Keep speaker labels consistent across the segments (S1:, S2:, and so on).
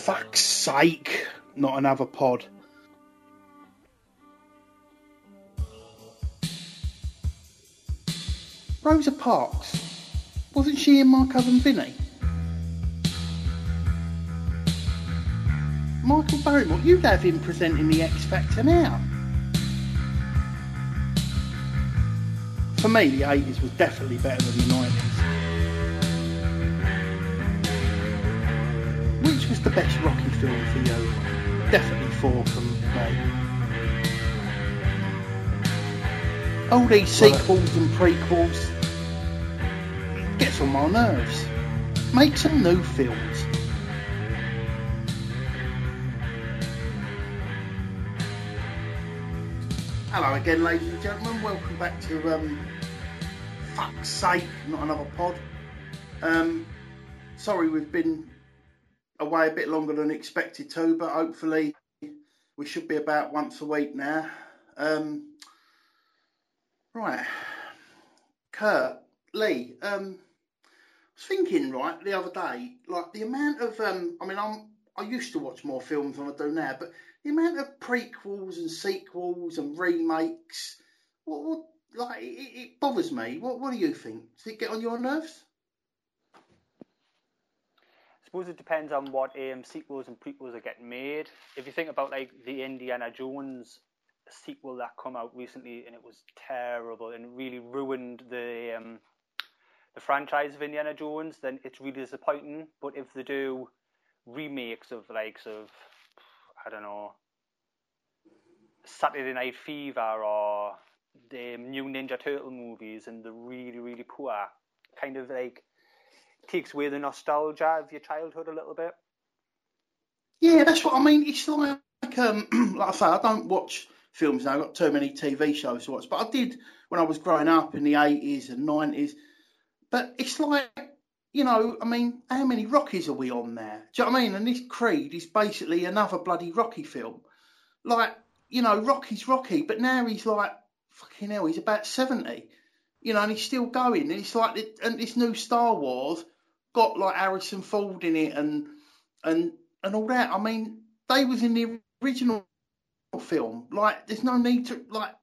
S1: fuck's sake, not another pod. Rosa Parks, wasn't she in My Cousin Vinny? Michael Barrymore, you'd have him presenting the X Factor now. For me, the 80s was definitely better than the 90s. Was the best Rocky film for you? Definitely four from me. All these sequels and prequels gets on my nerves. Make some new films. Hello again, ladies and gentlemen. Welcome back to um, fuck's sake, not another pod. Um, sorry, we've been away a bit longer than expected to, but hopefully we should be about once a week now. Um, right, Kurt Lee. Um, I was thinking right the other day, like the amount of um, I mean, I'm I used to watch more films than I do now, but the amount of prequels and sequels and remakes, what, what like it, it bothers me. What what do you think? Does it get on your nerves?
S2: Suppose it depends on what um, sequels and prequels are getting made. If you think about like the Indiana Jones sequel that come out recently, and it was terrible and really ruined the um, the franchise of Indiana Jones, then it's really disappointing. But if they do remakes of likes of I don't know Saturday Night Fever or the new Ninja Turtle movies and the really really poor kind of like takes away the nostalgia of your childhood a little bit.
S1: Yeah, that's what I mean. It's like um, like I say, I don't watch films now. I've got too many TV shows to watch, but I did when I was growing up in the eighties and nineties. But it's like you know, I mean, how many Rockies are we on there? Do you know what I mean? And this Creed is basically another bloody Rocky film. Like, you know, Rocky's Rocky, but now he's like, fucking hell, he's about 70. You know, and he's still going. And it's like, and this new Star Wars got like Harrison Ford in it and, and, and all that. I mean, they was in the original film. Like, there's no need to, like,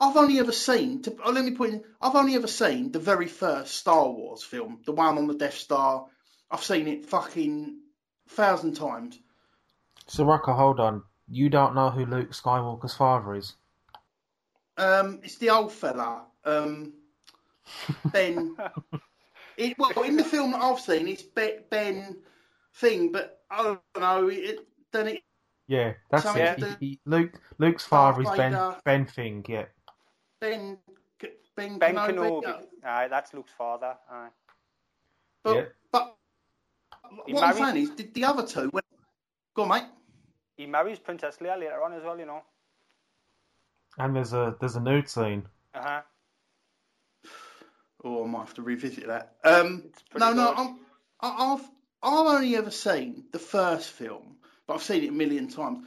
S1: I've only ever seen. To, oh, let me put in. I've only ever seen the very first Star Wars film, the one on the Death Star. I've seen it fucking thousand times.
S3: So, Rocco, hold on. You don't know who Luke Skywalker's father is?
S1: Um, it's the old fella. Um, Ben. it, well, in the film that I've seen, it's Ben, ben thing, but I don't know. It, then it.
S3: Yeah, that's
S1: Something
S3: it. He- he- Luke Luke's father is Ben
S1: Vader.
S3: Ben Thing. Yeah.
S1: Ben. Ben,
S2: Ben
S1: Kenobi.
S2: Kenobi,
S1: yeah.
S2: aye, that's Luke's father. Aye.
S1: But,
S3: Yeah.
S1: but
S2: He
S1: what I'm saying is, did the other two. When, go on, mate.
S2: He marries Princess Leia later on as well, you know.
S3: And there's a there's a nude scene.
S2: Uh huh.
S1: Oh, I might have to revisit that. Um, no, no. I'm, I- I've I've only ever seen the first film, but I've seen it a million times.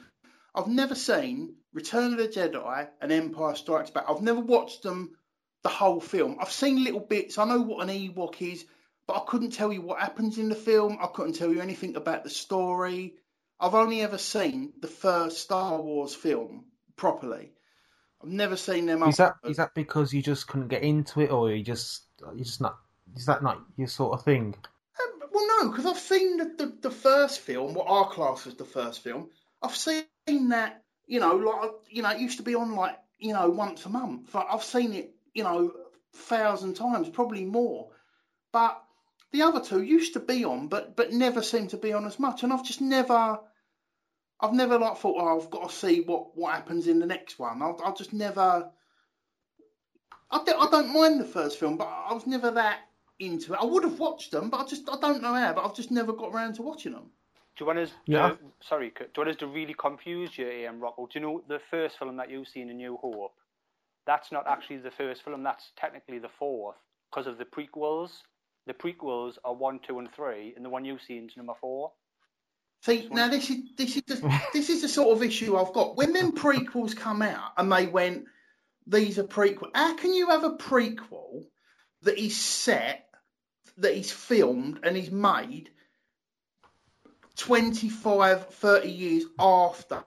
S1: I've never seen Return of the Jedi and Empire Strikes Back. I've never watched them the whole film. I've seen little bits. I know what an Ewok is, but I couldn't tell you what happens in the film. I couldn't tell you anything about the story. I've only ever seen the first Star Wars film properly. I've never seen them.
S3: Is that is that because you just couldn't get into it, or you just you just not? Is that not your sort of thing?
S1: Um, well, no, because I've seen the, the, the first film, what our class was the first film. I've seen that, you know, like you know, it used to be on like you know once a month. Like, I've seen it, you know, thousand times, probably more. But the other two used to be on, but but never seemed to be on as much. And I've just never, I've never like thought, oh, I've got to see what what happens in the next one. I've, I've just never. I, do, I don't mind the first film, but I was never that into it. I would have watched them, but I just I don't know how. But I've just never got around to watching them.
S2: Do you want us?
S3: Yeah.
S2: To, sorry, do you want us to really confuse you, um, Rocco? Do you know the first film that you've seen, A New Hope? That's not actually the first film. That's technically the fourth because of the prequels. The prequels are one, two, and three, and the one you've seen is number four.
S1: See, now this is this is the, this is the sort of issue I've got. When them prequels come out and they went, these are prequel. How can you have a prequel that is set, that is filmed and is made 25, 30 years after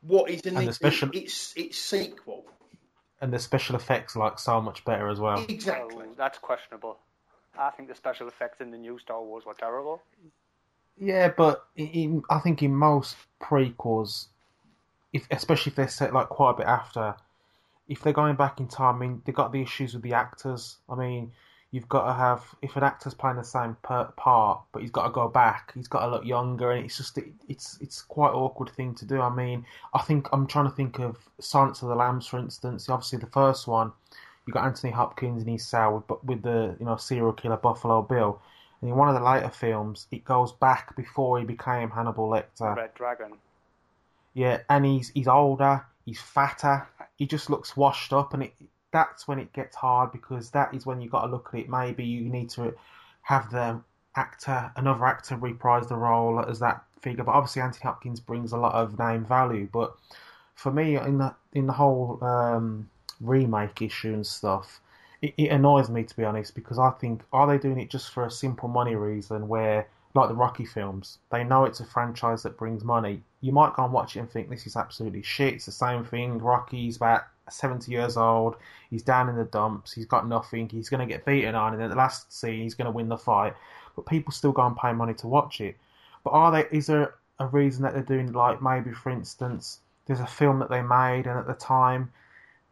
S1: what is an
S3: And special-
S1: its its sequel.
S3: And the special effects like so much better as well.
S1: Exactly.
S2: Oh, that's questionable. I think the special effects in the new Star Wars were terrible.
S3: Yeah, but in, I think in most prequels, if especially if they're set like quite a bit after, if they're going back in time, I mean they've got the issues with the actors. I mean, you've got to have if an actor's playing the same per, part, but he's got to go back, he's got to look younger, and it's just it's it's quite awkward thing to do. I mean, I think I'm trying to think of Silence of the Lambs, for instance. Obviously, the first one, you got Anthony Hopkins and he's Sal, but with the you know serial killer Buffalo Bill. In one of the later films, it goes back before he became Hannibal Lecter.
S2: Red Dragon.
S3: Yeah, and he's he's older, he's fatter, he just looks washed up, and it that's when it gets hard because that is when you got to look at it. Maybe you need to have the actor, another actor, reprise the role as that figure. But obviously, Anthony Hopkins brings a lot of name value. But for me, in the in the whole um, remake issue and stuff, it, it annoys me to be honest because I think are they doing it just for a simple money reason where like the Rocky films, they know it's a franchise that brings money. You might go and watch it and think this is absolutely shit. It's the same thing. Rocky's about 70 years old. He's down in the dumps. He's got nothing. He's going to get beaten on, and in the last scene, he's going to win the fight. But people still go and pay money to watch it. But are they? Is there a reason that they're doing like maybe, for instance, there's a film that they made, and at the time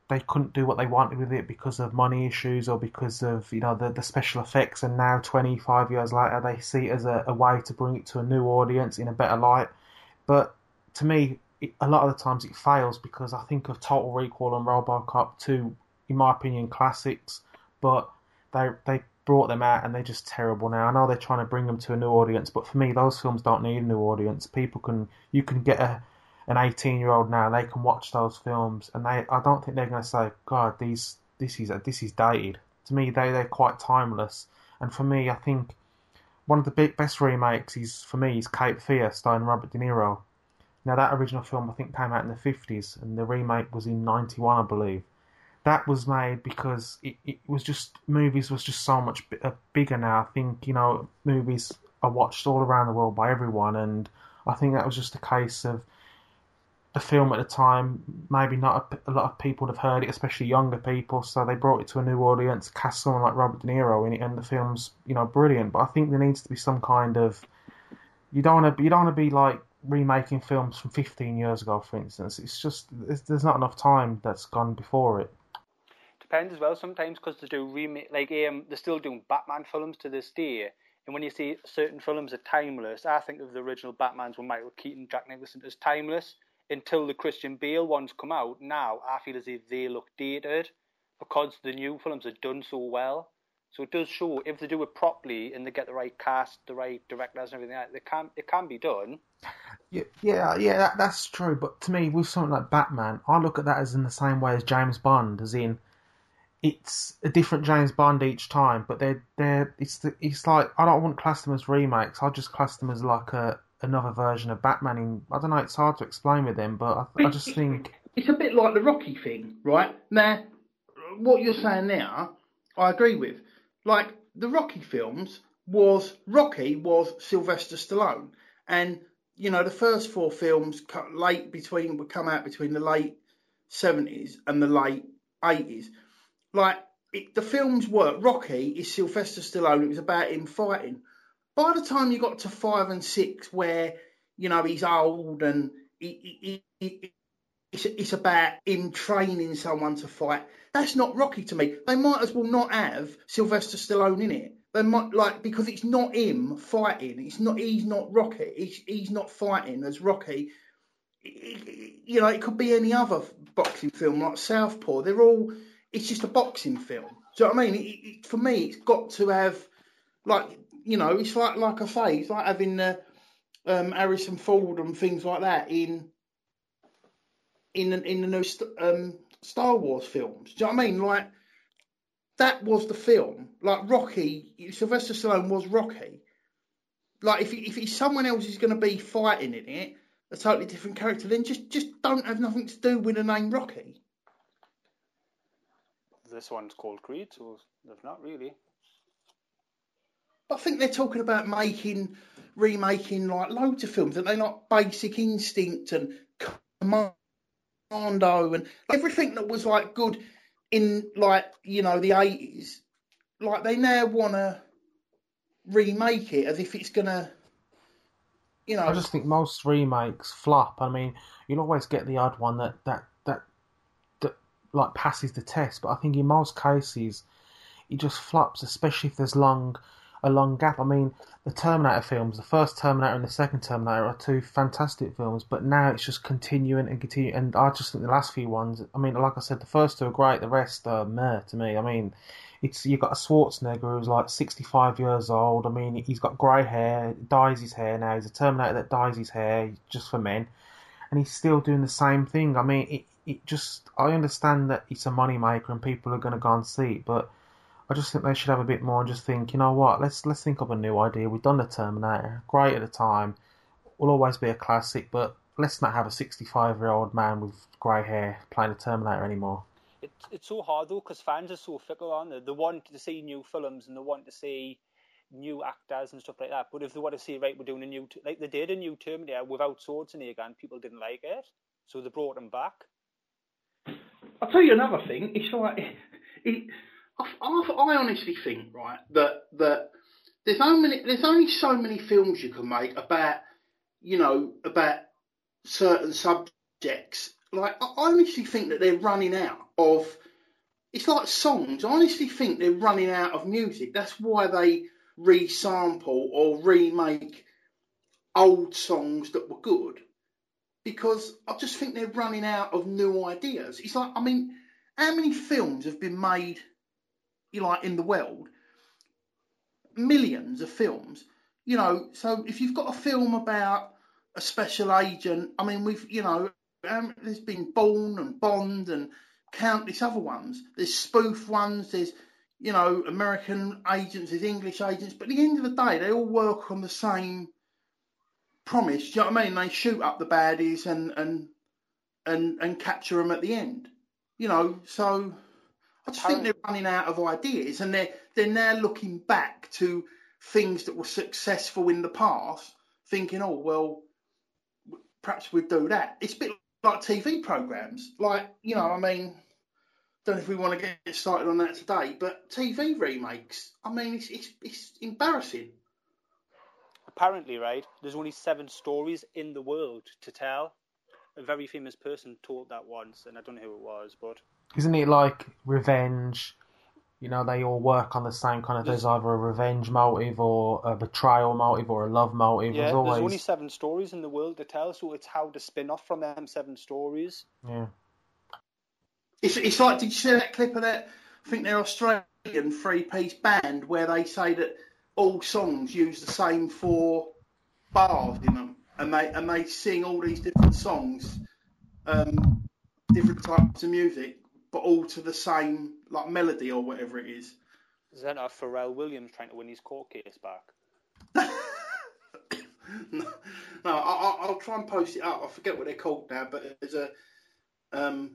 S3: they couldn't do what they wanted with it because of money issues or because of you know the, the special effects. And now 25 years later they see it as a, a way to bring it to a new audience in a better light. But to me it, a lot of the times it fails because I think of Total Recall and Robocop two in my opinion classics. But they they brought them out and they're just terrible now. I know they're trying to bring them to a new audience but for me those films don't need a new audience. People can you can get a an 18 year old now, they can watch those films and they, I don't think they're going to say, God, these, this is, this is dated. To me, they, they're quite timeless. And for me, I think one of the big, best remakes is, for me, is Cape Fear, starring Robert De Niro. Now, that original film, I think, came out in the 50s, and the remake was in 91, I believe. That was made because it, it was just, movies was just so much uh, bigger now. I think, you know, movies are watched all around the world by everyone, and I think that was just a case of, the film at the time, maybe not a, a, lot of people would have heard it, especially younger people. So they brought it to a new audience, cast someone like Robert De Niro in it, and the film's you know brilliant. But I think there needs to be some kind of you don't want to you don't want to be like remaking films from 15 years ago, for instance. It's just it's, there's not enough time that's gone before it.
S2: Depends as well sometimes because they do remake like um they're still doing Batman films to this day. And when you see certain films are timeless, I think of the original Batmans with Michael Keaton, Jack Nicholson as timeless until the Christian Bale ones come out, now I feel as if they look dated because the new films are done so well. So it does show if they do it properly and they get the right cast, the right directors, and everything, like that, it can it can be done.
S3: Yeah, yeah, yeah. That, that's true. But to me, with something like Batman, I look at that as in the same way as James Bond, as in it's a different James Bond each time. But they're they're it's the, it's like I don't want class them as remakes. I just class them as like a another version of Batman. In I don't know. It's hard to explain with him, but I, I just think
S1: it's a bit like the Rocky thing, right? Now, what you're saying now, I agree with. Like the Rocky films was Rocky was Sylvester Stallone, and you know the first four films cut late between would come out between the late seventies and the late eighties. Like it, the films work. Rocky is Sylvester Stallone. It was about him fighting by the time you got to five and six, where you know he's old and he, he, he, it's, it's about him training someone to fight. That's not Rocky to me. They might as well not have Sylvester Stallone in it. They might like because it's not him fighting. It's not. He's not Rocky. He's, he's not fighting as Rocky. You know, it could be any other boxing film like Southpaw. They're all. It's just a boxing film. Do you know what I mean? It, it, for me, it's got to have like you know, it's like like I say, it's like having uh, um, Harrison Ford and things like that in in in the new um, Star Wars films. Do you know what I mean? Like that was the film. Like Rocky, Sylvester Stallone was Rocky. Like if if it's someone else is going to be fighting in it, a totally different character, then just just don't have nothing to do with the name Rocky.
S2: This one's called Creed, so not really.
S1: I think they're talking about making remaking like loads of films, and they like Basic Instinct and Commando and everything that was like good in like you know the eighties. Like they now want to remake it as if it's gonna. You know,
S3: I just think most remakes flop. I mean, you'll always get the odd one that that that that like passes the test, but I think in most cases it just flops, especially if there's long a long gap. I mean, the Terminator films, the first Terminator and the second Terminator are two fantastic films, but now it's just continuing and continuing. And I just think the last few ones, I mean, like I said, the first two are great, the rest are meh to me. I mean, it's you've got a Schwarzenegger who's like 65 years old. I mean, he's got grey hair, dyes his hair now. He's a Terminator that dyes his hair just for men, and he's still doing the same thing. I mean, it it just I understand that it's a money maker and people are going to go and see it, but I just think they should have a bit more and just think, you know what, let's let's think of a new idea. We've done the Terminator, great at the time, will always be a classic, but let's not have a 65 year old man with grey hair playing the Terminator anymore.
S2: It's it's so hard though because fans are so fickle on it. They They want to see new films and they want to see new actors and stuff like that. But if they want to see, right, we're doing a new, like they did a new Terminator without Schwarzenegger and people didn't like it, so they brought him back.
S1: I'll tell you another thing. It's like it, I, I, I honestly think right that that there's only there's only so many films you can make about you know about certain subjects. Like I honestly think that they're running out of. It's like songs. I honestly think they're running out of music. That's why they resample or remake old songs that were good because I just think they're running out of new ideas. It's like, I mean, how many films have been made, you like in the world? Millions of films, you know. So if you've got a film about a special agent, I mean, we've, you know, um, there's been Bourne and Bond and countless other ones. There's spoof ones. There's, you know, American agents. There's English agents. But at the end of the day, they all work on the same promise. Do you know what I mean? They shoot up the baddies and and and and capture them at the end. You know, so I just think they're running out of ideas, and they're they're now looking back to things that were successful in the past, thinking, oh well, perhaps we'd do that. It's a bit like TV programs, like you know, I mean. Don't know if we want to get started on that today, but TV remakes. I mean, it's it's, it's embarrassing
S2: apparently, right, there's only seven stories in the world to tell. A very famous person taught that once, and I don't know who it was, but
S3: isn't it like revenge? You know, they all work on the same kind of. There's either a revenge motive or a betrayal motive or a love motive.
S2: Yeah,
S3: there's,
S2: always...
S3: there's
S2: only seven stories in the world to tell, so it's how to spin off from them seven stories.
S3: Yeah.
S1: It's, it's like, did you see that clip of that? I think they're Australian three piece band where they say that all songs use the same four bars in them, and they and they sing all these different songs, um, different types of music, but all to the same like melody or whatever it is.
S2: Is that not Pharrell Williams trying to win his court case back?
S1: no, no I, will try and post it up. I forget what they're called now, but there's a um,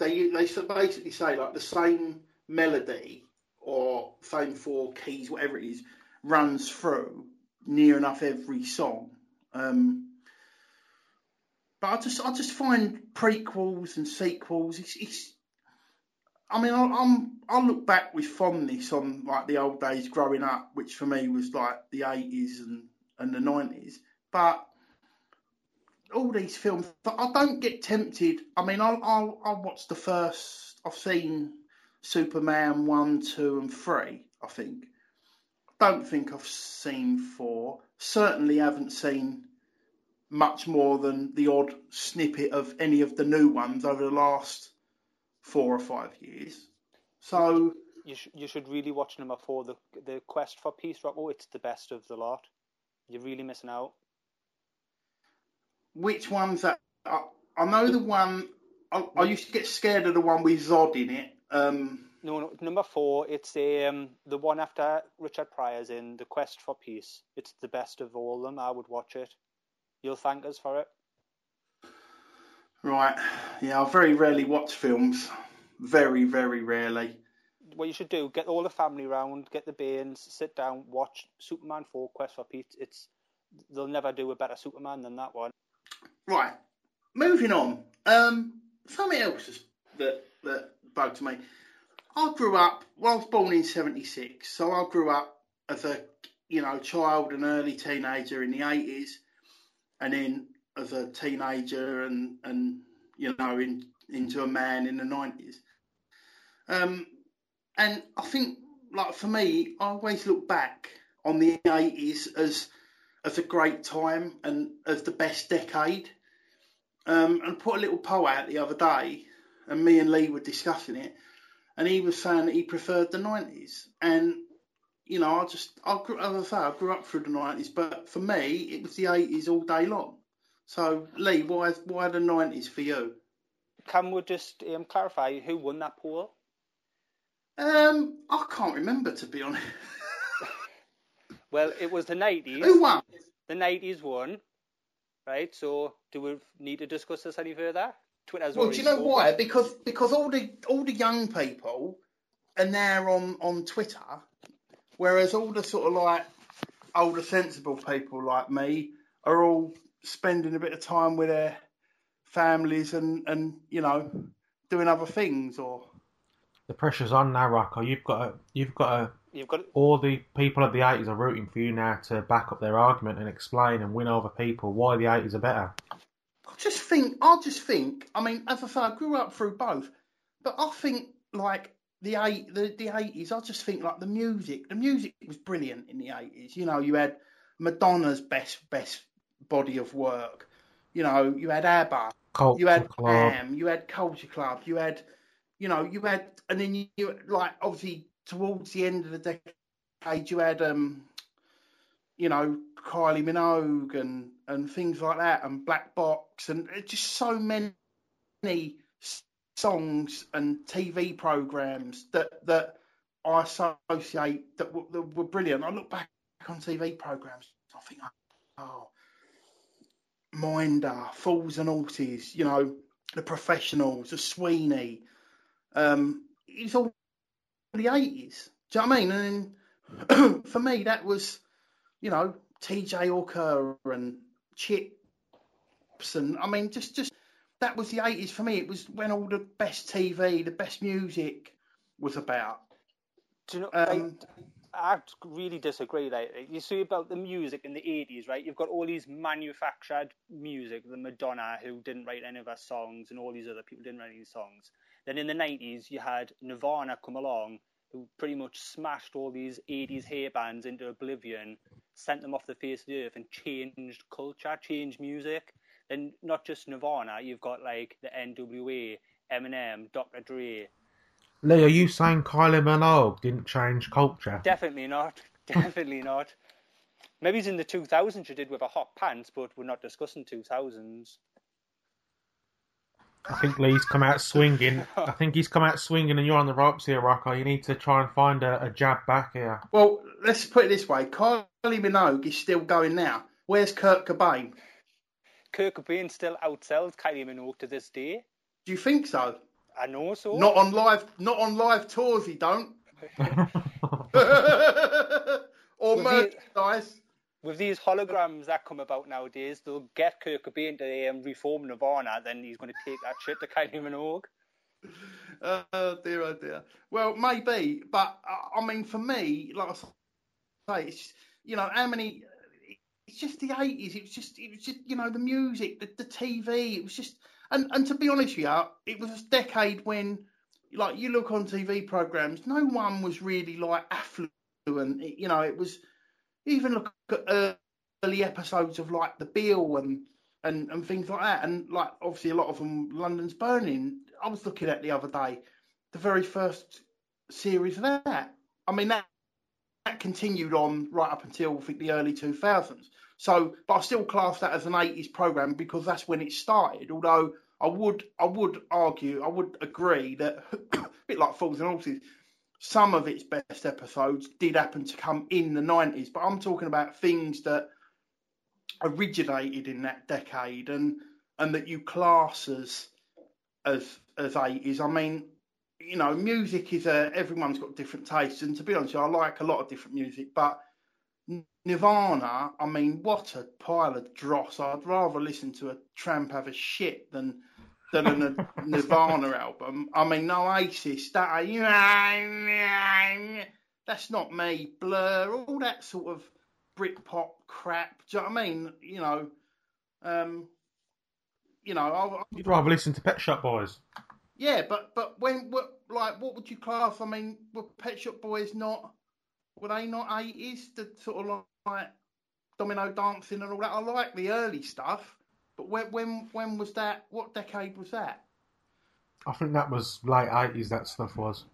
S1: they they basically say like the same melody or same four keys, whatever it is, runs through near enough every song. Um, but I just I just find prequels and sequels. It's, it's I mean I, I'm I look back with fondness on like the old days growing up, which for me was like the eighties and and the nineties. But all these films, I don't get tempted. I mean, I'll I'll, I'll watch the first. I've seen Superman 1, 2, and 3, I think. Don't think I've seen 4. Certainly haven't seen much more than the odd snippet of any of the new ones over the last four or five years. So.
S2: You, sh- you should really watch number four, the the quest for peace. Oh, it's the best of the lot. You're really missing out.
S1: Which one's that? I, I know the one. I, I used to get scared of the one with Zod in it. Um,
S2: no, no, number four. It's um, the one after Richard Pryor's in The Quest for Peace. It's the best of all of them. I would watch it. You'll thank us for it.
S1: Right. Yeah, I very rarely watch films. Very, very rarely.
S2: what you should do: get all the family round, get the Baines, sit down, watch Superman Four: Quest for Peace. It's they'll never do a better Superman than that one.
S1: Right. Moving on. Um, something else that that bugs me. I grew up. Well, I was born in '76, so I grew up as a you know child and early teenager in the '80s, and then as a teenager and and you know in into a man in the '90s. Um, and I think like for me, I always look back on the '80s as as a great time and as the best decade. Um, and put a little poll out the other day, and me and Lee were discussing it, and he was saying that he preferred the nineties. And you know, I just, I grew, as I say, I grew up through the nineties, but for me, it was the eighties all day long. So, Lee, why, why the nineties for you?
S2: Can we just um, clarify who won that poll?
S1: Um, I can't remember to be honest.
S2: well, it was the nineties.
S1: Who won?
S2: The nineties won, right? So, do we need to discuss this any further? Twitter's
S1: well, do you know spoken. why? Because because all the all the young people are now on on Twitter, whereas all the sort of like older sensible people like me are all spending a bit of time with their families and and you know doing other things or
S3: the pressure's on now, Rocco. You've got to, you've got to,
S2: you've got to,
S3: all the people of the eighties are rooting for you now to back up their argument and explain and win over people why the eighties are better.
S1: I just think, I just think, I mean, as I say, I grew up through both, but I think like the eight, the the eighties, I just think like the music, the music was brilliant in the eighties. You know, you had Madonna's best best body of work. You know, you had ABBA,
S3: Culture
S1: you had
S3: Club.
S1: You had Culture Club, you had, you know, you had, and then you, you like obviously towards the end of the decade, you had, um, you know, Kylie Minogue and and things like that, and Black Box, and just so many songs and TV programs that that I associate that were, that were brilliant. I look back on TV programs, I think, oh, Minder, Fools and Horses, you know, The Professionals, The Sweeney. Um, it's all the 80s. Do you know what I mean? And then, for me, that was, you know, TJ Hooker and Chips. And I mean, just, just that was the 80s for me. It was when all the best TV, the best music was about.
S2: Do you know, um, I really disagree. Like you see about the music in the eighties, right? You've got all these manufactured music, the Madonna who didn't write any of her songs, and all these other people didn't write any songs. Then in the nineties, you had Nirvana come along, who pretty much smashed all these eighties hair bands into oblivion, sent them off the face of the earth, and changed culture, changed music. Then not just Nirvana, you've got like the N.W.A., Eminem, Dr. Dre,
S3: Lee, are you saying Kylie Minogue didn't change culture?
S2: Definitely not. Definitely not. Maybe it's in the 2000s she did with her hot pants, but we're not discussing 2000s.
S3: I think Lee's come out swinging. I think he's come out swinging, and you're on the ropes here, Rocco. You need to try and find a, a jab back here.
S1: Well, let's put it this way: Kylie Minogue is still going now. Where's Kurt Cobain?
S2: Kurt Cobain still outsells Kylie Minogue to this day.
S1: Do you think so?
S2: I know so.
S1: Not on live, not on live tours. He don't. or
S2: With
S1: merchandise.
S2: With these holograms that come about nowadays, they'll get Kurt Cobain to um, reform Nirvana, then he's going to take that shit to Kylie Minogue.
S1: Oh dear, oh dear. Well, maybe, but uh, I mean, for me, like I say, it's you know how many. It's just the eighties. It was just, it was just, you know, the music, the, the TV. It was just, and and to be honest with you, it was a decade when, like, you look on TV programs, no one was really like affluent. You know, it was even look at early episodes of like The Bill and and and things like that, and like obviously a lot of them, London's Burning. I was looking at the other day, the very first series of that. I mean that that continued on right up until I think the early 2000s. So, but I still class that as an 80s program because that's when it started. Although I would, I would argue, I would agree that a bit like Fools and Horses, some of its best episodes did happen to come in the 90s. But I'm talking about things that originated in that decade and and that you class as as as 80s. I mean, you know, music is a everyone's got different tastes, and to be honest, I like a lot of different music, but Nirvana, I mean, what a pile of dross! I'd rather listen to a tramp have a shit than than a Nirvana album. I mean, no Oasis, that that's not me. Blur, all that sort of Britpop crap. Do you know what I mean? You know, um, you know, I,
S3: you'd rather listen to Pet Shop Boys.
S1: Yeah, but but when what like what would you class? I mean, were Pet Shop Boys not? Were they not eighties? The sort of like domino dancing and all that. I like the early stuff, but when when when was that? What decade was that?
S3: I think that was late eighties. That stuff was.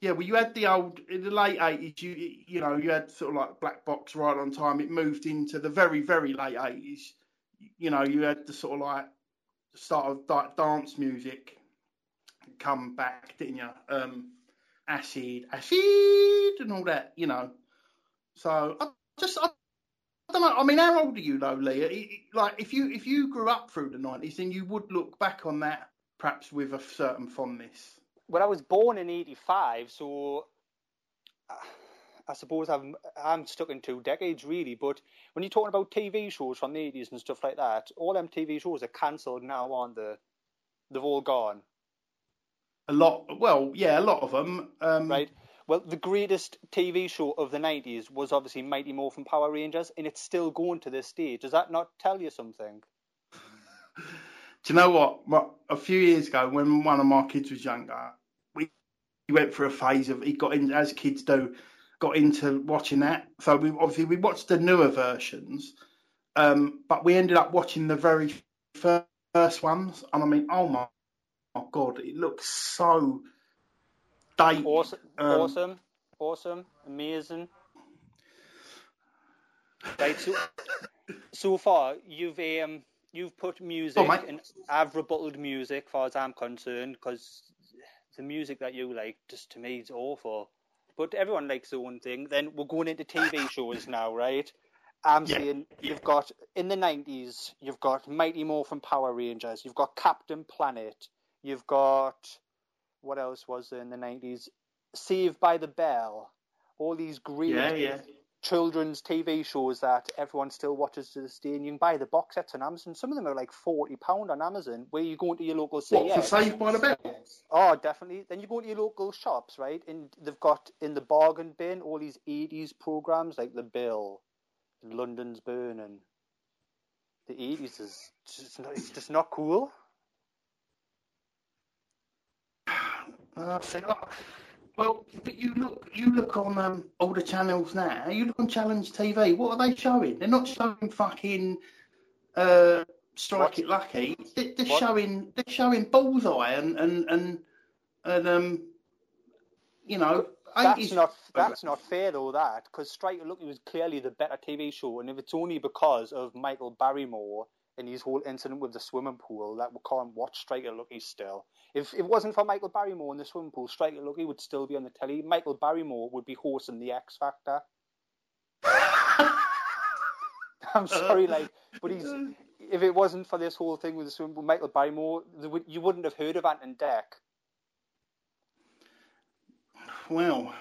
S1: Yeah, well, you had the old in the late eighties. You you know you had sort of like Black Box right on time. It moved into the very very late eighties. You know, you had the sort of like start of like dance music come back, didn't you? Um, acid, acid, and all that. You know. So I just I, I don't know. I mean, how old are you though, Lee? Like, if you if you grew up through the nineties, then you would look back on that perhaps with a certain fondness.
S2: Well, I was born in '85, so I suppose I'm I'm stuck in two decades really. But when you're talking about TV shows from the '80s and stuff like that, all them TV shows are cancelled now. aren't they? they've all gone.
S1: A lot. Well, yeah, a lot of them. Um,
S2: right. Well, the greatest TV show of the '90s was obviously Mighty Morphin Power Rangers, and it's still going to this day. Does that not tell you something?
S1: Do you know what? A few years ago, when one of my kids was younger, he went through a phase of he got in as kids do, got into watching that. So we obviously we watched the newer versions, um, but we ended up watching the very first ones, and I mean, oh my, my god, it looks so dated.
S2: Awesome, um, awesome, awesome, amazing. Right, so, so far you've um, you've put music oh, and I've rebutted music, far as I'm concerned, because the music that you like just to me is awful. But everyone likes their own thing. Then we're going into TV shows now, right? I'm yeah, saying yeah. you've got in the nineties, you've got Mighty Morphin Power Rangers, you've got Captain Planet, you've got what else was there in the nineties? Saved by the Bell. All these great
S1: yeah, yeah
S2: children's TV shows that everyone still watches to this day, and you can buy the box sets on Amazon. Some of them are like forty pound on Amazon. Where you go into your local.
S1: What for Saved by the Bell?
S2: Oh, definitely. Then you go to your local shops, right? And they've got in the bargain bin all these eighties programs like The Bill, London's Burning. The eighties is just not, it's just not cool.
S1: Uh, well, but you look, you look on um, all the channels now. You look on Challenge TV. What are they showing? They're not showing fucking uh, Strike what? It Lucky. They're, they're showing, they're showing Bullseye and and and, and um, you know.
S2: That's not that's not fair though. That because Strike It Lucky was clearly the better TV show, and if it's only because of Michael Barrymore and his whole incident with the swimming pool that we can't watch Strike It Lucky still. If, it wasn't for Michael Barrymore in the swimming pool, Strike It Lucky would still be on the telly. Michael Barrymore would be hosting the X Factor. I'm sorry, like, but he's. If it wasn't for this whole thing with the swimming pool, Michael Barrymore, you wouldn't have heard of Ant and Dec.
S1: Well,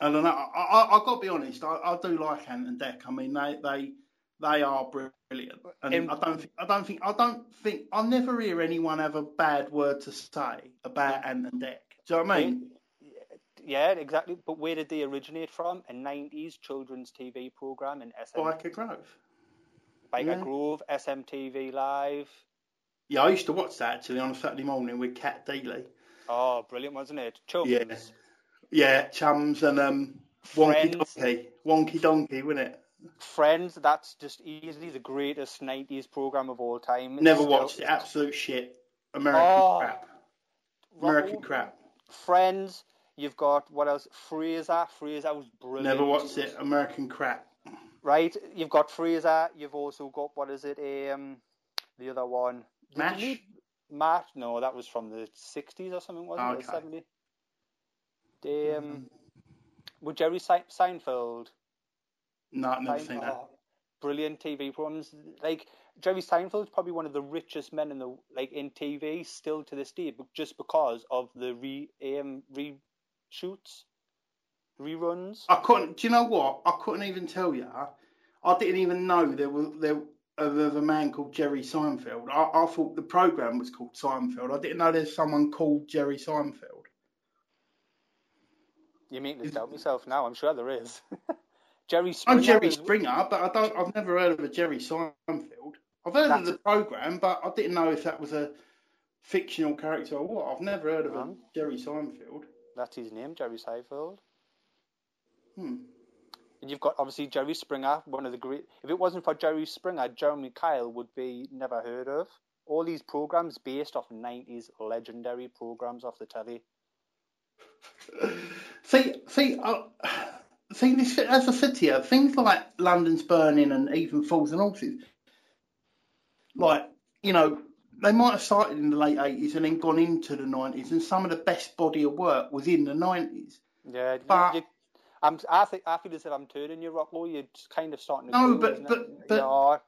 S1: I don't know. I, I, have got to be honest. I, I do like Ant and Dec. I mean, they they they are brilliant, and I don't think I don't think I don't think I never hear anyone have a bad word to say about Ant and Dec. Do you know what I mean?
S2: Yeah, exactly. But where did they originate from? A '90s children's TV program in SM.
S1: Byker Grove.
S2: Byker yeah. Grove, SMTV Live.
S1: Yeah, I used to watch that actually on a Saturday morning with Cat Deeley.
S2: Oh, brilliant, wasn't it? Chums.
S1: Yeah, yeah, chums and um, Wonky Donkey, Wonky Donkey, wasn't it?
S2: Friends, that's just easily the greatest 90s program of all time.
S1: Never Still, watched it. Absolute shit. American oh, crap. American crap.
S2: Friends, you've got what else? Frasier. Frasier was brilliant.
S1: Never watched it. American crap.
S2: Right, you've got Frasier. You've also got what is it? Um, the other one.
S1: Did Mash.
S2: Mash? No, that was from the 60s or something, wasn't okay. it? 70s. Um, mm-hmm. with Jerry Seinfeld.
S1: No, I've never seen that.
S2: brilliant TV programs. Like Jerry Seinfeld's probably one of the richest men in the like in TV still to this day, but just because of the re um, reshoots, reruns.
S1: I couldn't. Do you know what? I couldn't even tell you. I didn't even know there was there was a man called Jerry Seinfeld. I, I thought the program was called Seinfeld. I didn't know there's someone called Jerry Seinfeld.
S2: You make to doubt myself now. I'm sure there is. Jerry Springer.
S1: I'm Jerry Springer, but I don't. I've never heard of a Jerry Seinfeld. I've heard That's of the program, but I didn't know if that was a fictional character or what. I've never heard of a Jerry Seinfeld.
S2: That's his name, Jerry Seinfeld.
S1: Hmm.
S2: And you've got obviously Jerry Springer, one of the great. If it wasn't for Jerry Springer, Jeremy Kyle would be never heard of. All these programs based off '90s legendary programs off the telly.
S1: see, see, uh, see, this, as I said to you, things like London's Burning and even Fools and Horses, like you know, they might have started in the late eighties and then gone into the nineties, and some of the best body of work was in the nineties.
S2: Yeah, but. You, I'm, I think I feel as if I'm turning you, Rocco. You're kind of starting to.
S1: No, go, but but but yeah.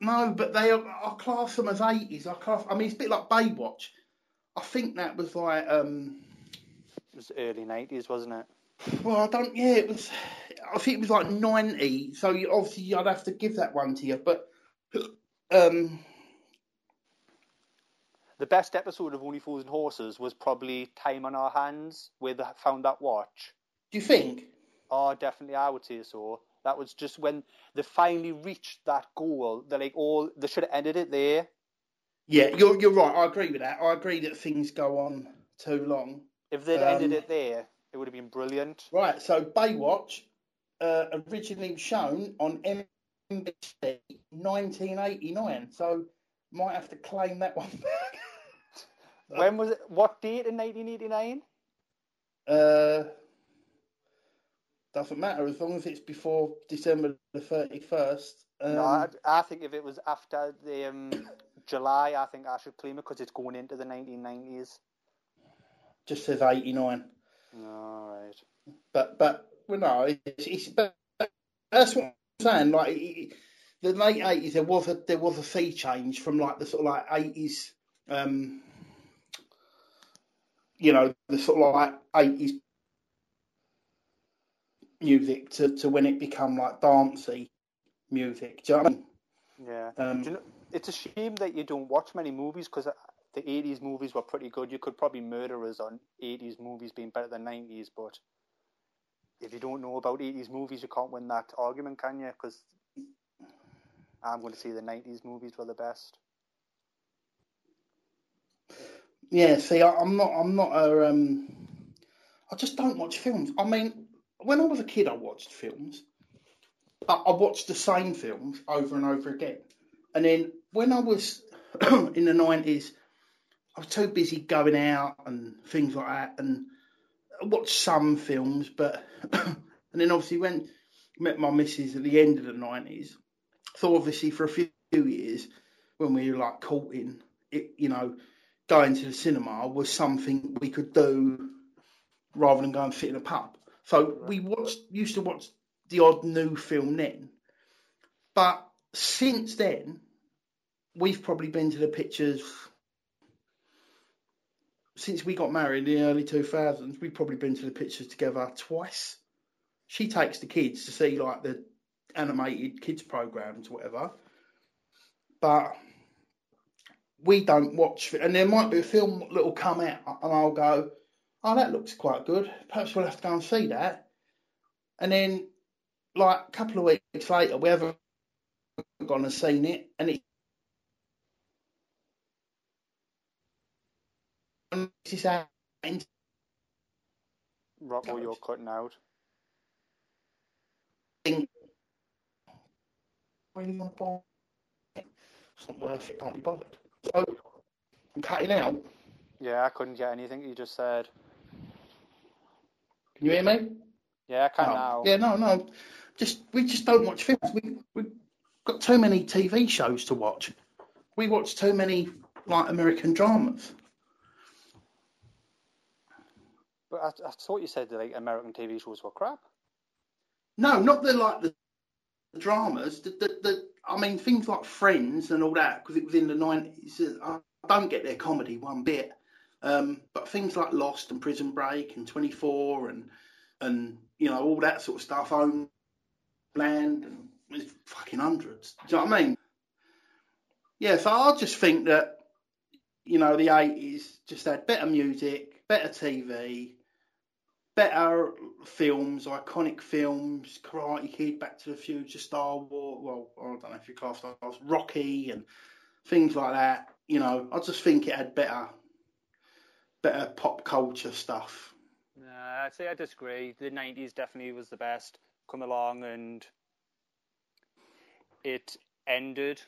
S1: no, but they are. I class them as eighties. I class. I mean, it's a bit like Baywatch. I think that was like um
S2: it was early nineties, wasn't it?
S1: Well, I don't. Yeah, it was. I think it was like ninety. So you, obviously, I'd have to give that one to you. But um,
S2: the best episode of Only Fools and Horses was probably Time on Our Hands, where they found that watch.
S1: Do you think?
S2: Oh, definitely, I would say so. That was just when they finally reached that goal. They like all they should have ended it there.
S1: Yeah, you're you're right. I agree with that. I agree that things go on too long.
S2: If they'd um, ended it there, it would have been brilliant.
S1: Right, so Baywatch, uh, originally shown on NBC 1989, so might have to claim that one back.
S2: when was it? What date in 1989?
S1: Uh, doesn't matter as long as it's before December the 31st. Um,
S2: no, I, I, think if it was after the um, July, I think I should claim it because it's going into the 1990s
S1: just says 89.
S2: All right.
S1: But, but, well, no, it's, it's but that's what I'm saying. Like, it, the late 80s, there was a, there was a sea change from like the sort of like 80s, um, you know, the sort of like 80s music to, to when it become like dancey music. Do you know I mean?
S2: Yeah. Um, you know, it's a shame that you don't watch many movies because the 80s movies were pretty good. You could probably murder us on 80s movies being better than 90s, but if you don't know about 80s movies, you can't win that argument, can you? Because I'm going to say the 90s movies were the best.
S1: Yeah, see, I, am not, I'm not a, um, I just don't watch films. I mean, when I was a kid, I watched films. I, I watched the same films over and over again. And then when I was in the 90s, I was too busy going out and things like that, and I watched some films, but and then obviously when met my missus at the end of the nineties, so obviously for a few years when we were like courting, it you know, going to the cinema was something we could do rather than go and sit in a pub. So we watched used to watch the odd new film then, but since then we've probably been to the pictures since we got married in the early 2000s, we've probably been to the pictures together twice. She takes the kids to see like the animated kids programs, whatever. But we don't watch, and there might be a film that'll come out, and I'll go, "Oh, that looks quite good. Perhaps we'll have to go and see that." And then, like a couple of weeks later, we haven't gone and seen it, and it
S2: Rocco, you're cutting out.
S1: It's not worth it, can't be bothered. So, I'm cutting out.
S2: Yeah, I couldn't get anything you just said.
S1: Can you hear me?
S2: Yeah, I can
S1: oh.
S2: now.
S1: Yeah, no, no. Just we just don't watch films. We we've got too many TV shows to watch. We watch too many like American dramas.
S2: But I, I thought you said that like American TV shows were crap.
S1: No, not the like the dramas, the, the, the I mean, things like Friends and all that, because it was in the 90s, I don't get their comedy one bit. Um, but things like Lost and Prison Break and 24 and, and you know, all that sort of stuff, Homeland, and it's fucking hundreds. Do you know what I mean? Yeah, so I just think that, you know, the 80s just had better music, better TV, better films, iconic films, Karate Kid, Back to the Future, Star Wars. Well, I don't know if you class Star Wars, Rocky, and things like that. You know, I just think it had better, better pop culture stuff.
S2: Nah, I'd say I disagree. The '90s definitely was the best. Come along and it ended.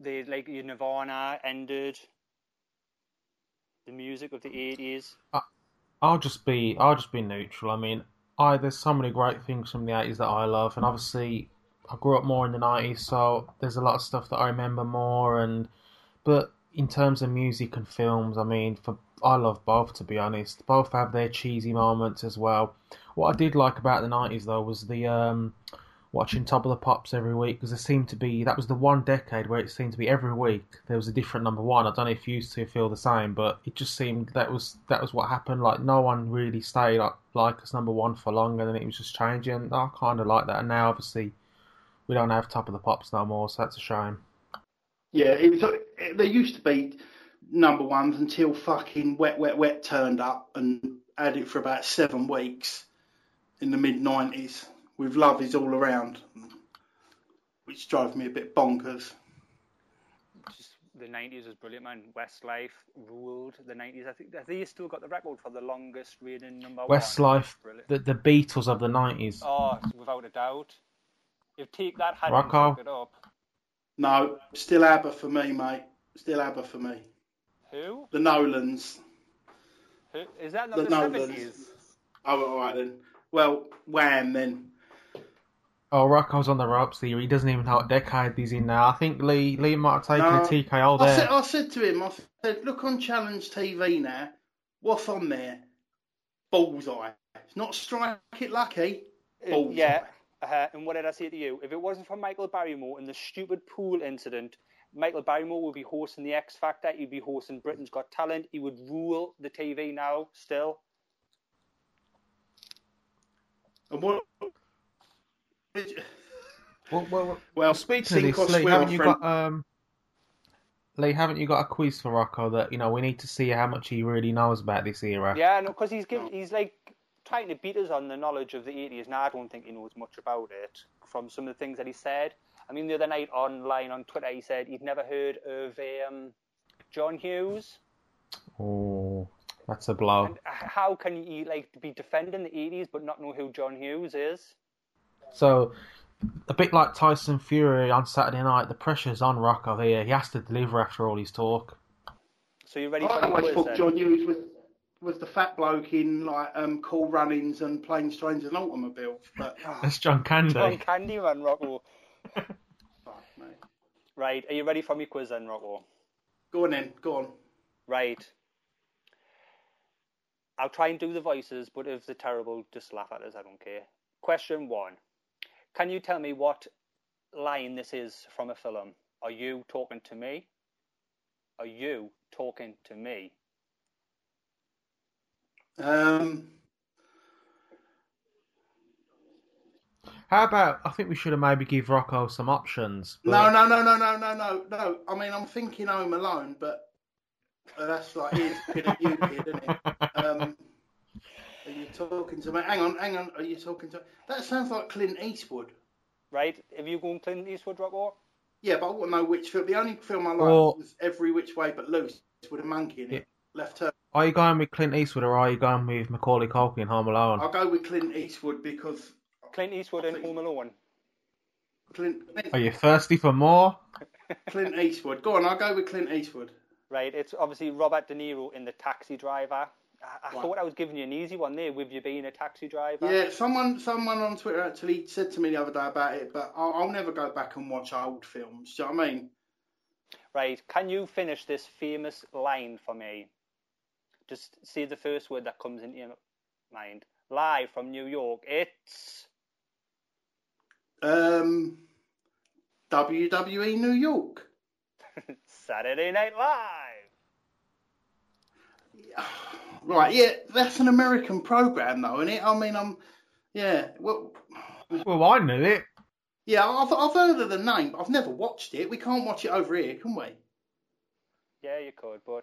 S2: The like your Nirvana ended. The music of the '80s.
S3: I'll just be I'll just be neutral. I mean, I there's so many great things from the eighties that I love, and obviously I grew up more in the nineties, so there's a lot of stuff that I remember more. And but in terms of music and films, I mean, for I love both to be honest. Both have their cheesy moments as well. What I did like about the nineties though was the um, watching Top of the Pops every week because there seemed to be that was the one decade where it seemed to be every week there was a different number one. I don't know if you used to feel the same, but it just seemed that was that was what happened. Like no one really stayed like, like as number one for long, and then it was just changing. And I kind of like that. And now obviously we don't have Top of the Pops no more, so that's a shame.
S1: Yeah, it was. There used to be number ones until fucking Wet Wet Wet turned up and had it for about seven weeks in the mid nineties with Love Is All Around, which drives me a bit bonkers.
S2: Just, the 90s was brilliant, man. Westlife ruled the 90s. I think they still got the record for the longest reading number
S3: Westlife, one. Westlife, the, the Beatles of the 90s.
S2: Oh, without a doubt. If Take That hadn't Rocco. it up.
S1: No, still ABBA for me, mate. Still ABBA for me.
S2: Who?
S1: The Nolans.
S2: Who? Is that not the, the 70s?
S1: Oh, all right then. Well, Wham then.
S3: Oh, Rocco's on the ropes here. He doesn't even know what decade he's in now. I think Lee Lee might have taken no, a TKO there.
S1: I said, I said to him, I said, look on Challenge TV now. What's on there? Bullseye. It's not strike it lucky. Uh, Bullseye.
S2: Yeah. Uh, and what did I say to you? If it wasn't for Michael Barrymore and the stupid pool incident, Michael Barrymore would be hosting the X Factor. He'd be hosting Britain's Got Talent. He would rule the TV now. Still.
S1: And what
S3: well, well, well, speaking of this, Lee, haven't you got um, Lee, haven't you got a quiz for Rocco that you know we need to see how much he really knows about this era?
S2: Yeah, no, because he's given, he's like trying to beat us on the knowledge of the 80s. Now I don't think he knows much about it from some of the things that he said. I mean, the other night online on Twitter, he said he'd never heard of um, John Hughes.
S3: Oh, that's a blow.
S2: And how can you like be defending the 80s but not know who John Hughes is?
S3: So, a bit like Tyson Fury on Saturday night, the pressure's on Rocco here. He has to deliver after all his talk.
S2: So you ready for I always
S1: thought John Hughes was was the fat bloke in like um, Cool Runnings and Planes, Trains and Automobiles. But
S3: that's John Candy.
S2: John Candy, man, Rocco. right, are you ready for me quiz then, Rocco?
S1: Go on then, go on.
S2: Right. I'll try and do the voices, but if they're terrible, just laugh at us. I don't care. Question one. Can you tell me what line this is from a film? Are you talking to me? Are you talking to me?
S1: Um.
S3: How about I think we should have maybe give Rocco some options.
S1: But... No, no, no, no, no, no, no, no. I mean, I'm thinking Home Alone, but that's like here's kid at you kid, isn't it? Um, are you talking to me? Hang on, hang on. Are you talking to? That sounds like Clint Eastwood.
S2: Right? Have you gone Clint Eastwood, Rockwell?
S1: Yeah, but I want to know which film. The only film I like or, was Every Which Way But Loose with a monkey in it. Yeah. Left her.
S3: Are you going with Clint Eastwood or are you going with Macaulay Culkin in Home Alone?
S1: I'll go with Clint Eastwood because.
S2: Clint Eastwood in Home Alone.
S1: Clint.
S3: Are you thirsty for more?
S1: Clint Eastwood. Go on, I'll go with Clint Eastwood.
S2: Right, it's obviously Robert De Niro in The Taxi Driver. I, I thought I was giving you an easy one there with you being a taxi driver.
S1: Yeah, someone someone on Twitter actually said to me the other day about it, but I'll, I'll never go back and watch old films. Do you know what I mean?
S2: Right, can you finish this famous line for me? Just say the first word that comes into your mind. Live from New York, it's.
S1: Um, WWE New York.
S2: Saturday Night Live.
S1: Right, yeah, that's an American program, though, isn't it? I mean, I'm, yeah, well,
S3: Well, I knew it.
S1: yeah, I've, I've heard of the name, but I've never watched it. We can't watch it over here, can we?
S2: Yeah, you could, but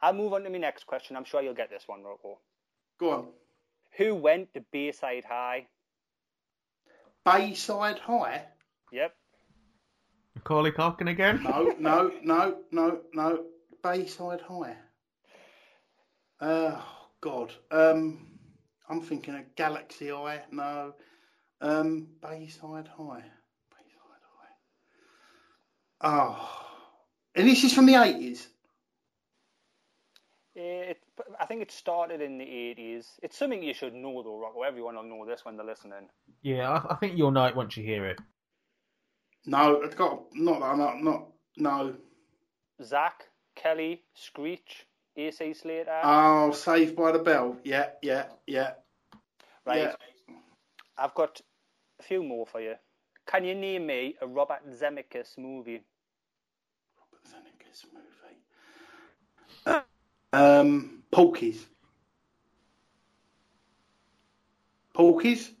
S2: I'll move on to my next question. I'm sure you'll get this one, Rocco.
S1: Go on.
S2: Who went to Bayside High?
S1: Bayside High?
S2: Yep.
S3: Macaulay Culkin again.
S1: No, no, no, no, no. Bayside High. Oh God. Um, I'm thinking of Galaxy High. No. Um, Bayside High. Bayside High. Oh. And this is from the eighties.
S2: It, I think it started in the 80s. It's something you should know, though, Rocco. Everyone will know this when they're listening.
S3: Yeah, I, I think you'll know it once you hear it.
S1: No, it's got not that. Not not no.
S2: Zach, Kelly, Screech, AC Slater.
S1: Oh, Saved by the Bell. Yeah, yeah, yeah.
S2: right.
S1: yeah.
S2: I've got a few more for you. Can you name me a Robert Zemeckis movie?
S1: Robert Zemeckis movie. Um, Porky's. Porky's.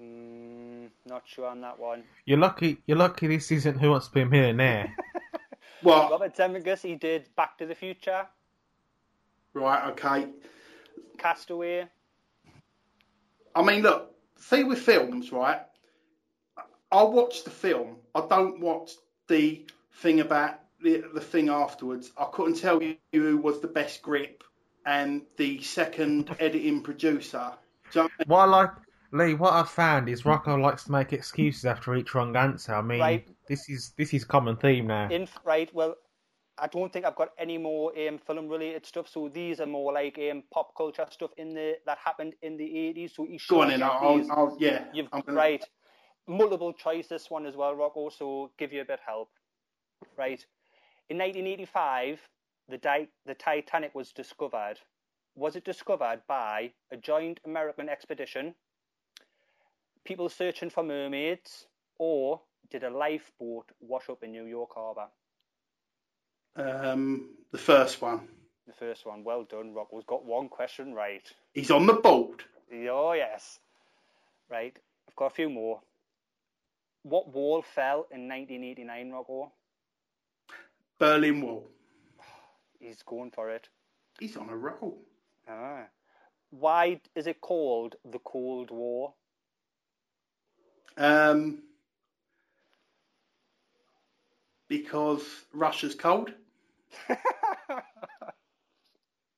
S2: Mm, not sure on that one.
S3: You're lucky. You're lucky. This isn't Who Wants to Be a Millionaire.
S1: What?
S2: Robert Zemeckis, he did Back to the Future,
S1: Right. Okay.
S2: Castaway.
S1: I mean, look. See with films, right? I watch the film. I don't watch the thing about the the thing afterwards. I couldn't tell you who was the best grip and the second editing producer. Do you know what I mean?
S3: what I like, Lee. What I've found is Rocco likes to make excuses after each wrong answer. I mean,
S2: Right.
S3: this is this is common theme now.
S2: In right, well, I don't think I've got any more um, film related stuff. So these are more like um, pop culture stuff in the that happened in the eighties. So you
S1: Go on in. I'll. I'll, I'll, yeah.
S2: You've
S1: I'm gonna-
S2: right. Multiple choice this one as well, Rocco. So give you a bit help. Right. In 1985, the Di- the Titanic was discovered. Was it discovered by a joint American expedition, people searching for mermaids, or did a lifeboat wash up in New York Harbor?
S1: Um, the first one.
S2: The first one. Well done, Rocco's got one question right.
S1: He's on the board.
S2: Oh yes. Right. I've got a few more. What wall fell in 1989, Rocco?
S1: Berlin Wall.
S2: He's going for it.
S1: He's on a roll.
S2: Ah. Why is it called the Cold War?
S1: Um, because Russia's cold,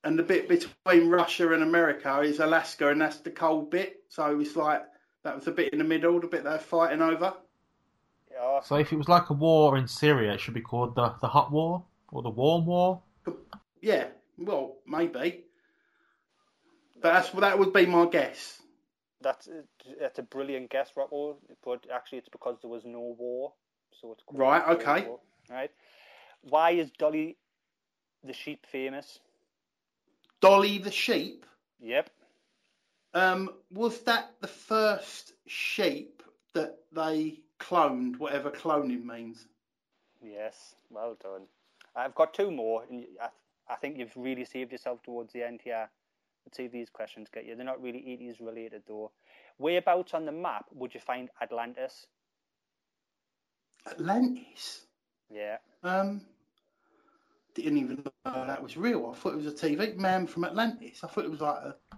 S1: and the bit between Russia and America is Alaska, and that's the cold bit. So it's like that was the bit in the middle, the bit they're fighting over.
S2: Yeah.
S3: So if it was like a war in Syria, it should be called the the hot war or the warm war.
S1: Yeah, well, maybe, but that's that would be my guess.
S2: That's that's a brilliant guess, Rocco. But actually, it's because there was no war, so it's
S1: Right, okay.
S2: War. Right. Why is Dolly the sheep famous?
S1: Dolly the sheep.
S2: Yep.
S1: Um, was that the first sheep that they cloned, whatever cloning means?
S2: Yes. Well done. I've got two more, and I, I think you've really saved yourself towards the end here. Let's see if these questions get you. They're not really 80s related, though. Whereabouts on the map would you find Atlantis?
S1: Atlantis.
S2: Yeah.
S1: Um, didn't even know that was real. I thought it was a TV man from Atlantis. I thought it was like a, I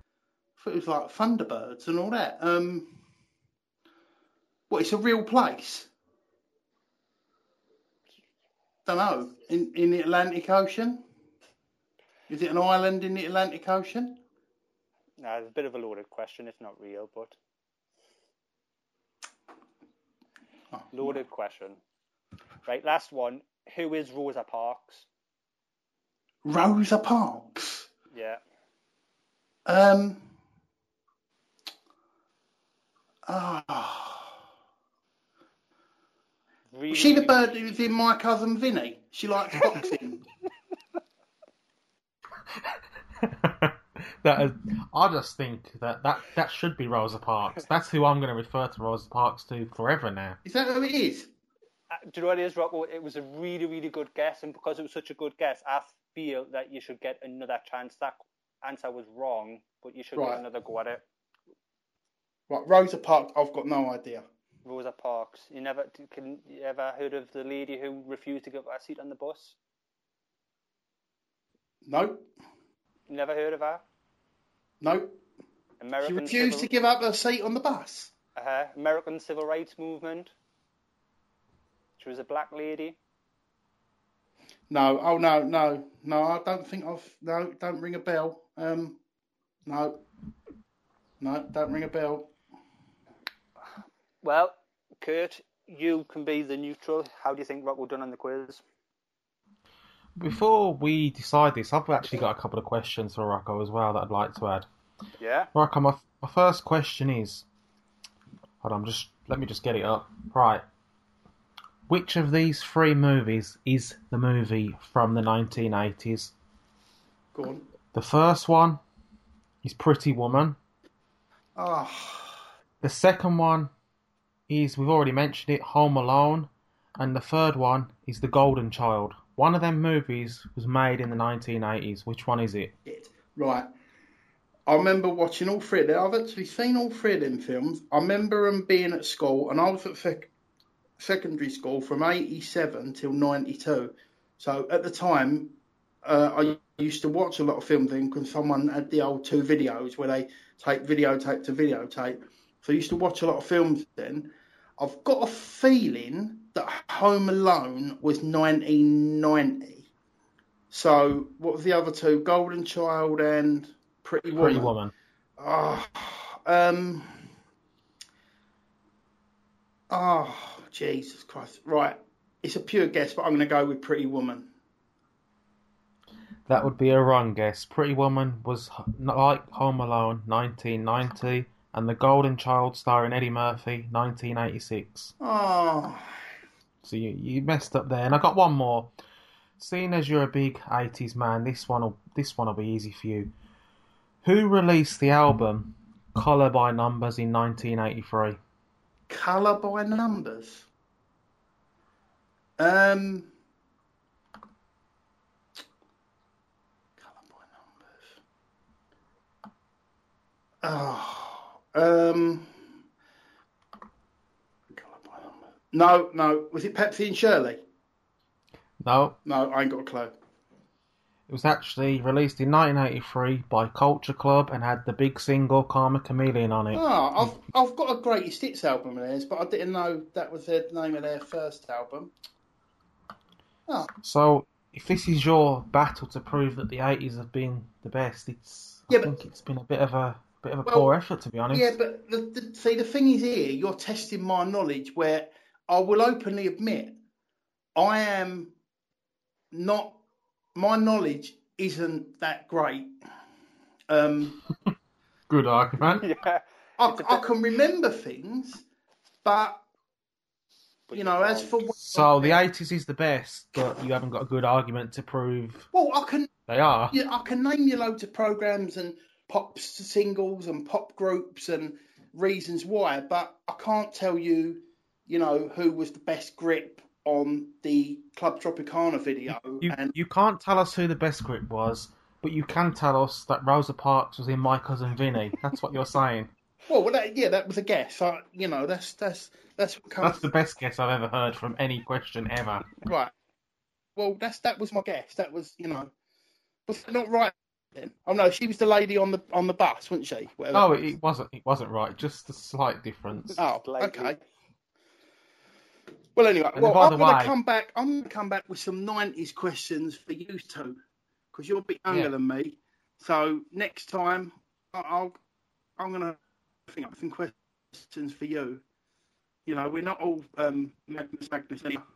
S1: thought it was like Thunderbirds and all that. Um, what? It's a real place. Don't know. In in the Atlantic Ocean. Is it an island in the Atlantic Ocean?
S2: No, it's a bit of a loaded question. It's not real, but
S1: Oh,
S2: loaded question. Right, last one. Who is Rosa Parks?
S1: Rosa Parks.
S2: Yeah.
S1: Um. Ah.
S2: Really,
S1: Was she the bird who was in My Cousin Vinny? She likes boxing.
S3: that is, I just think that, that that should be Rosa Parks. That's who I'm going to refer to Rosa Parks to forever now.
S1: Is that who it is?
S2: Do you know what it is, Rocco? It was a really, really good guess, and because it was such a good guess, I feel that you should get another chance. That answer was wrong, but you should
S1: Right.
S2: get another go at it.
S1: Right, Rosa Parks. I've got no idea.
S2: Rosa Parks. You never can you ever heard of the lady who refused to give up her a seat on the bus?
S1: No,
S2: never heard of her?
S1: no. She
S2: American
S1: refused to give up her seat on the bus.
S2: Uh-huh. American Civil Rights Movement. She was a black lady.
S1: No, oh no, no, no. I don't think I've. No, don't ring a bell. Um, no, no, don't ring a bell.
S2: Well, Kurt, you can be the neutral. How do you think Rocco done on the quiz?
S3: Before we decide this, I've actually got a couple of questions for Rocco as well that I'd like to add.
S2: Yeah.
S3: Rocco, my, my first question is, hold on, just let me just get it up. Right, which of these three movies is the movie from the 1980s?
S1: Go on.
S3: The first one is Pretty Woman.
S1: Ah,
S3: The second one is, we've already mentioned it, Home Alone. And the third one is The Golden Child. One of them movies was made in the 1980s. Which one is it?
S1: Right. I remember watching all three of them. I've actually seen all three of them films. I remember them being at school, and I was at secondary school from 87 till 92. So at the time, uh, I used to watch a lot of films then because someone had the old two videos where they take videotape to videotape. So I used to watch a lot of films then. I've got a feeling that Home Alone was 1990. So what was the other two? Golden Child and Pretty Woman.
S3: Pretty Woman.
S1: Oh, um. Oh, Jesus Christ. Right. It's a pure guess, but I'm going to go with Pretty Woman.
S3: That would be a wrong guess. Pretty Woman was like Home Alone, 1990, and The Golden Child, starring Eddie Murphy, 1986.
S1: Oh, ah.
S3: So you, you messed up there. And I got one more. Seeing as you're a big 80s man, this one will this one will be easy for you. Who released the album Color by Numbers in 1983?
S1: Colour by numbers. Um. Colour by numbers. Oh, um. Colour by numbers. No, no. Was it Pepsi and Shirlie?
S3: No,
S1: No, I ain't got a clue.
S3: It was actually released in 1983 by Culture Club and had the big single Karma Chameleon on it.
S1: Oh, I've I've got a greatest hits album of theirs, but I didn't know that was the name of their first album. Oh,
S3: So if this is your battle to prove that the 80s have been the best, it's I
S1: Yeah, but-
S3: think it's been a bit of a bit of a
S1: Well,
S3: poor effort to be honest.
S1: yeah, but the, the, see, the thing is here, you're testing my knowledge. Where I will openly admit, I am not. My knowledge isn't that great. Um,
S3: Good argument.
S2: Yeah.
S1: I,
S2: It's a
S1: I
S2: bit-
S1: can remember things, but
S2: But
S1: you know, as for
S3: So the 80s is the best, but you haven't got a good argument to prove
S1: well, I can
S3: they are.
S1: Yeah, I can name you loads of programs and pop singles and pop groups and reasons why, but I can't tell you, you know, who was the best grip on the Club Tropicana video.
S3: You,
S1: and
S3: you can't tell us who the best grip was, but you can tell us that Rosa Parks was in My Cousin Vinny. That's what you're saying.
S1: well, well, that, yeah, that was a guess. I, you know, that's that's that's what comes
S3: That's the best guess I've ever heard from any question ever.
S1: right. Well, that's that was my guess. That was, you know, was that not right. Then? Oh no, she was the lady on the on the bus, wasn't she? Whatever.
S3: Oh, it, it wasn't. It wasn't right. Just a slight difference.
S1: Oh, okay. Well, anyway, well, I'm going to come back. I'm going to come back with some '90s questions for you two, because you're a bit younger
S3: Yeah.
S1: than me. So next time, I- I'll I'm going to think up some questions for you. You know, we're not all um, Magnus Magnus anymore.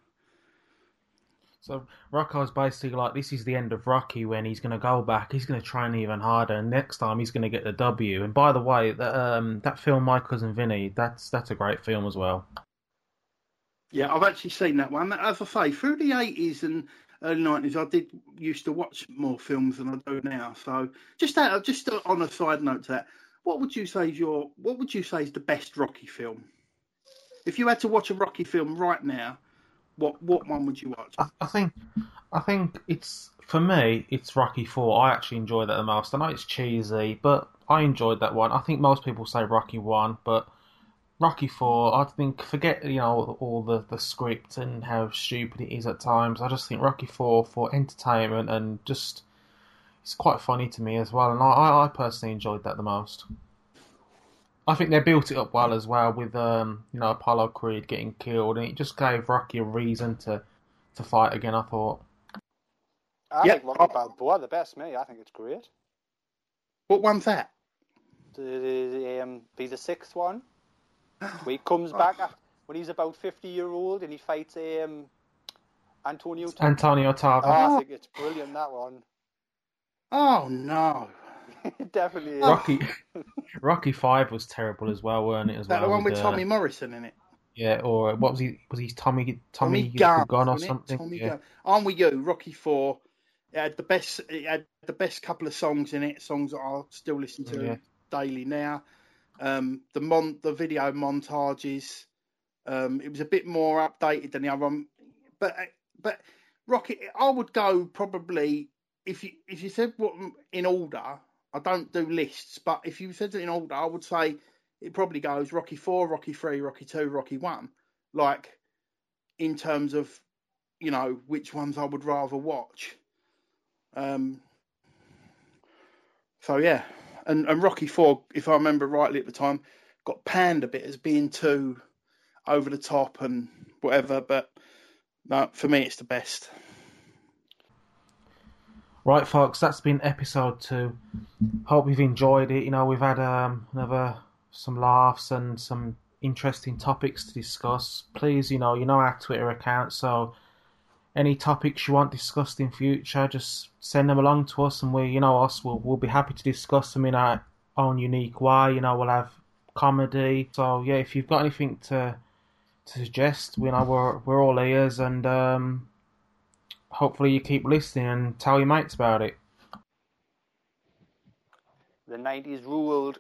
S3: So Rocco's basically like, this is the end of Rocky when he's going to go back. He's going to train even harder, and next time he's going to get the W. And by the way, that um, that film My Cousin Vinny, that's that's a great film as well.
S1: Yeah, I've actually seen that one. As I say, through the 80s and early nineties, I did used to watch more films than I do now. So just that, just on a side note to that, what would you say is your what would you say is the best Rocky film? If you had to watch a Rocky film right now, what what one would you watch?
S3: I, I think I think it's for me it's Rocky Four. I actually enjoy that the most. I know it's cheesy, but I enjoyed that one. I think most people say Rocky One, but Rocky Four, I think forget you know all the the script and how stupid it is at times. I just think Rocky Four for entertainment and just it's quite funny to me as well, and I I personally enjoyed that the most. I think they built it up well as well with um you know Apollo Creed getting killed, and it just gave Rocky a reason to to fight again. I thought.
S2: I
S1: Yep.
S2: think Rocky Balboa the best, me. I think it's great.
S1: What one's that?
S2: The, the, um, be the sixth one. Where he comes back after, when he's about 50 year old and he fights um, Antonio. Tarver.
S3: Antonio Tarver.
S2: Oh, I think it's brilliant that one.
S1: Oh no,
S2: definitely is.
S3: Rocky Rocky Five was terrible as well, weren't it? As
S1: that
S3: well,
S1: the one with
S3: uh,
S1: Tommy Morrison in it.
S3: Yeah, or what was he? Was he Tommy Tommy,
S1: Tommy Gunn,
S3: Gunn or something?
S1: Tommy
S3: yeah.
S1: Gunn. I'm with you. Rocky Four. It had the best. It had the best couple of songs in it. Songs that I still listen to
S3: Yeah.
S1: daily now. Um, the mon the video montages. Um, it was a bit more updated than the other one, but but Rocky. I would go probably if you if you said what in order. I don't do lists, but if you said it in order, I would say it probably goes Rocky Four, Rocky Three, Rocky Two, Rocky One. Like in terms of you know which ones I would rather watch. Um, so yeah, and and Rocky Four, if I remember rightly at the time, got panned a bit as being too over the top and whatever. But no, for me, it's the best.
S3: Right, folks, that's been episode two. Hope you've enjoyed it. You know, we've had um, another some laughs and some interesting topics to discuss. Please, you know, you know our Twitter account, so any topics you want discussed in future, just send them along to us, and we, you know, us, we'll we'll be happy to discuss them in our own unique way. You know, we'll have comedy. So yeah, if you've got anything to to suggest, you know, we're we're all ears, and um, hopefully you keep listening and tell your mates about it.
S2: The 90s ruled